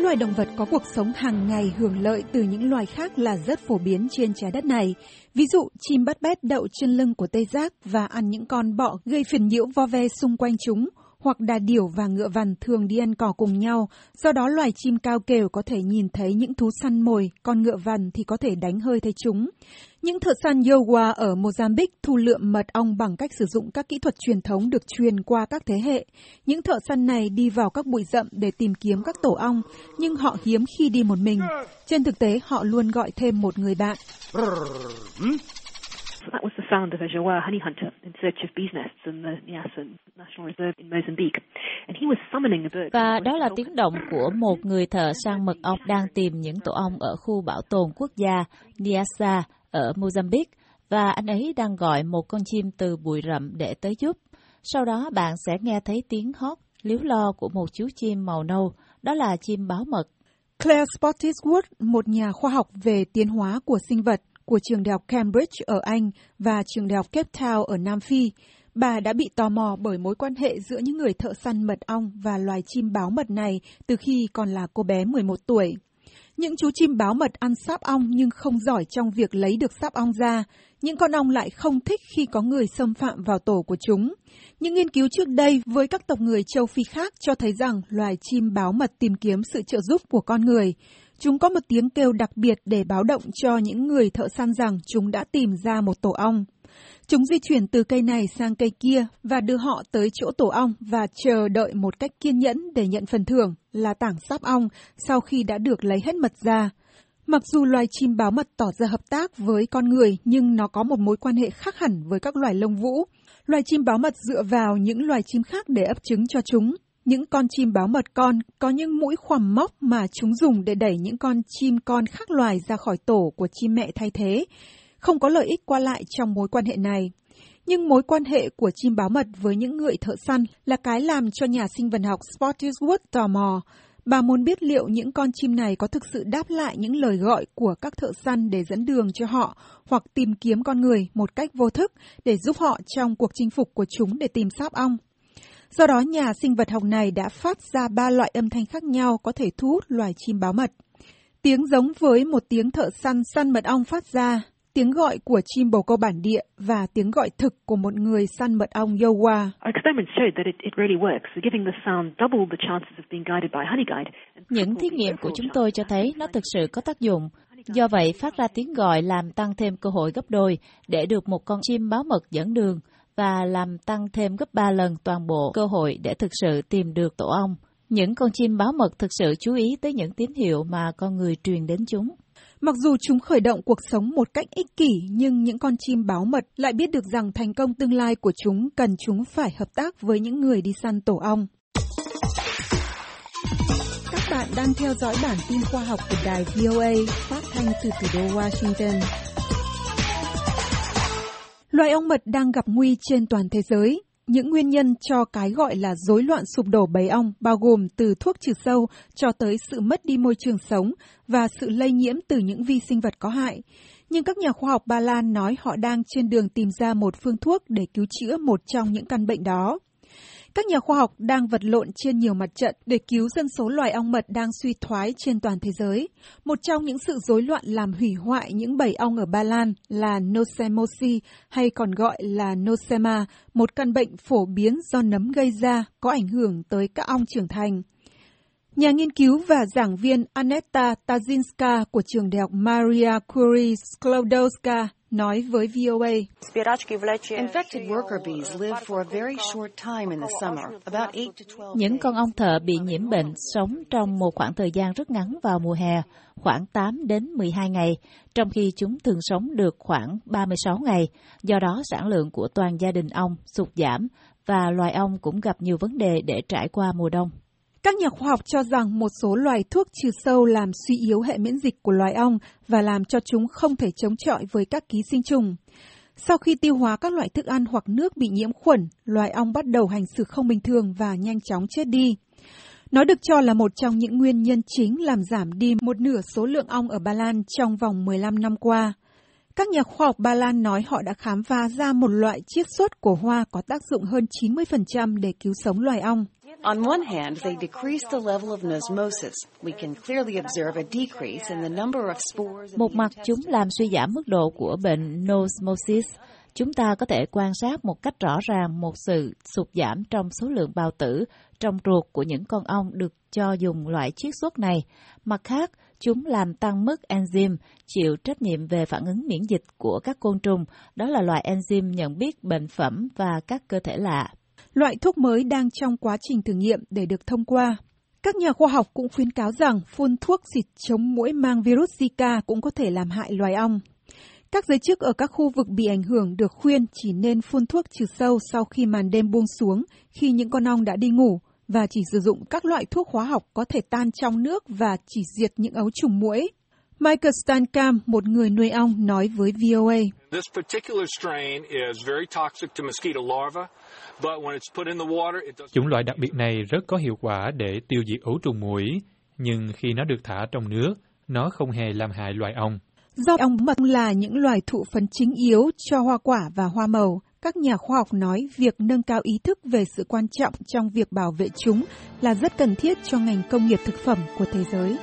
những loài động vật có cuộc sống hàng ngày hưởng lợi từ những loài khác là rất phổ biến trên trái đất này. Ví dụ, chim bắt bét đậu trên lưng của tê giác và ăn những con bọ gây phiền nhiễu vo ve xung quanh chúng, hoặc đà điểu và ngựa vằn thường đi ăn cỏ cùng nhau, do đó loài chim cao kèo có thể nhìn thấy những thú săn mồi, còn ngựa vằn thì có thể đánh hơi thấy chúng. Những thợ săn Yowa ở Mozambique thu lượm mật ong bằng cách sử dụng các kỹ thuật truyền thống được truyền qua các thế hệ. Những thợ săn này đi vào các bụi rậm để tìm kiếm các tổ ong, nhưng họ hiếm khi đi một mình. Trên thực tế, họ luôn gọi thêm một người bạn. Sound of a Jawa honey hunter in search of bees nests in the Niassa National Reserve in Mozambique. And he was summoning a bird. Và đó là tiếng động của một người thợ săn mật ong đang tìm những tổ ong ở khu bảo tồn quốc gia Niassa ở Mozambique và anh ấy đang gọi một con chim từ bụi rậm để tới giúp. Sau đó bạn sẽ nghe thấy tiếng hót líu lo của một chú chim màu nâu, đó là chim báo mật. Claire Spottiswoode, một nhà khoa học về tiến hóa của sinh vật của trường đại học Cambridge ở Anh và trường đại học Cape Town ở Nam Phi, bà đã bị tò mò bởi mối quan hệ giữa những người thợ săn mật ong và loài chim báo mật này từ khi còn là cô bé 11 tuổi. Những chú chim báo mật ăn sáp ong nhưng không giỏi trong việc lấy được sáp ong ra. Những con ong lại không thích khi có người xâm phạm vào tổ của chúng. Những nghiên cứu trước đây với các tộc người châu Phi khác cho thấy rằng loài chim báo mật tìm kiếm sự trợ giúp của con người. Chúng có một tiếng kêu đặc biệt để báo động cho những người thợ săn rằng chúng đã tìm ra một tổ ong. Chúng di chuyển từ cây này sang cây kia và đưa họ tới chỗ tổ ong và chờ đợi một cách kiên nhẫn để nhận phần thưởng là tảng sáp ong sau khi đã được lấy hết mật ra. Mặc dù loài chim báo mật tỏ ra hợp tác với con người, nhưng nó có một mối quan hệ khác hẳn với các loài lông vũ. Loài chim báo mật dựa vào những loài chim khác để ấp trứng cho chúng. Những con chim báo mật con có những mũi khoằm móc mà chúng dùng để đẩy những con chim con khác loài ra khỏi tổ của chim mẹ thay thế. Không có lợi ích qua lại trong mối quan hệ này. Nhưng mối quan hệ của chim báo mật với những người thợ săn là cái làm cho nhà sinh vật học Spottiswoode tò mò. Bà muốn biết liệu những con chim này có thực sự đáp lại những lời gọi của các thợ săn để dẫn đường cho họ hoặc tìm kiếm con người một cách vô thức để giúp họ trong cuộc chinh phục của chúng để tìm sáp ong. Do đó, nhà sinh vật học này đã phát ra ba loại âm thanh khác nhau có thể thu hút loài chim báo mật. Tiếng giống với một tiếng thợ săn săn mật ong phát ra, tiếng gọi của chim bồ câu bản địa và tiếng gọi thực của một người săn mật ong Yowa. Những thí nghiệm của chúng tôi cho thấy nó thực sự có tác dụng. Do vậy, phát ra tiếng gọi làm tăng thêm cơ hội gấp đôi để được một con chim báo mật dẫn đường và làm tăng thêm gấp 3 lần toàn bộ cơ hội để thực sự tìm được tổ ong. Những con chim báo mật thực sự chú ý tới những tín hiệu mà con người truyền đến chúng. Mặc dù chúng khởi động cuộc sống một cách ích kỷ, nhưng những con chim báo mật lại biết được rằng thành công tương lai của chúng cần chúng phải hợp tác với những người đi săn tổ ong. Các bạn đang theo dõi bản tin khoa học của đài VOA phát thanh từ thủ đô Washington. Loài ong mật đang gặp nguy trên toàn thế giới. Những nguyên nhân cho cái gọi là rối loạn sụp đổ bầy ong bao gồm từ thuốc trừ sâu cho tới sự mất đi môi trường sống và sự lây nhiễm từ những vi sinh vật có hại. Nhưng các nhà khoa học Ba Lan nói họ đang trên đường tìm ra một phương thuốc để cứu chữa một trong những căn bệnh đó. Các nhà khoa học đang vật lộn trên nhiều mặt trận để cứu dân số loài ong mật đang suy thoái trên toàn thế giới. Một trong những sự rối loạn làm hủy hoại những bầy ong ở Ba Lan là Nosemosi hay còn gọi là Nosema, một căn bệnh phổ biến do nấm gây ra có ảnh hưởng tới các ong trưởng thành. Nhà nghiên cứu và giảng viên Aneta Tazinska của trường đại học Maria Curie Sklodowska nói với VOA. Infected worker bees live for a very short time in the summer, about 8 to 12 Những con ong thợ bị nhiễm bệnh sống trong một khoảng thời gian rất ngắn vào mùa hè, khoảng 8 đến 12 ngày, trong khi chúng thường sống được khoảng 36 ngày. Do đó, sản lượng của toàn gia đình ong sụt giảm và loài ong cũng gặp nhiều vấn đề để trải qua mùa đông. Các nhà khoa học cho rằng một số loài thuốc trừ sâu làm suy yếu hệ miễn dịch của loài ong và làm cho chúng không thể chống chọi với các ký sinh trùng. Sau khi tiêu hóa các loại thức ăn hoặc nước bị nhiễm khuẩn, loài ong bắt đầu hành xử không bình thường và nhanh chóng chết đi. Nó được cho là một trong những nguyên nhân chính làm giảm đi một nửa số lượng ong ở Ba Lan trong vòng 15 năm qua. Các nhà khoa học Ba Lan nói họ đã khám phá ra một loại chiết xuất của hoa có tác dụng hơn 90% để cứu sống loài ong. On one hand, they decrease the level of osmosis. We can clearly observe a decrease in the number of spores. Một mặt chúng làm suy giảm mức độ của bệnh nosmosis. Chúng ta có thể quan sát một cách rõ ràng một sự sụt giảm trong số lượng bào tử trong ruột của những con ong được cho dùng loại chiết xuất này. Mặt khác, chúng làm tăng mức enzyme chịu trách nhiệm về phản ứng miễn dịch của các côn trùng, đó là loại enzyme nhận biết bệnh phẩm và các cơ thể lạ. Loại thuốc mới đang trong quá trình thử nghiệm để được thông qua. Các nhà khoa học cũng khuyến cáo rằng phun thuốc xịt chống mũi mang virus Zika cũng có thể làm hại loài ong. Các giới chức ở các khu vực bị ảnh hưởng được khuyên chỉ nên phun thuốc trừ sâu sau khi màn đêm buông xuống, khi những con ong đã đi ngủ, và chỉ sử dụng các loại thuốc hóa học có thể tan trong nước và chỉ diệt những ấu trùng muỗi. Michael Stancam, một người nuôi ong, nói với VOA. This particular strain is very toxic to mosquito larvae. Chủng loại đặc biệt này rất có hiệu quả để tiêu diệt ấu trùng muỗi, nhưng khi nó được thả trong nước, nó không hề làm hại loài ong. Do ong mật là những loài thụ phấn chính yếu cho hoa quả và hoa màu, các nhà khoa học nói việc nâng cao ý thức về sự quan trọng trong việc bảo vệ chúng là rất cần thiết cho ngành công nghiệp thực phẩm của thế giới.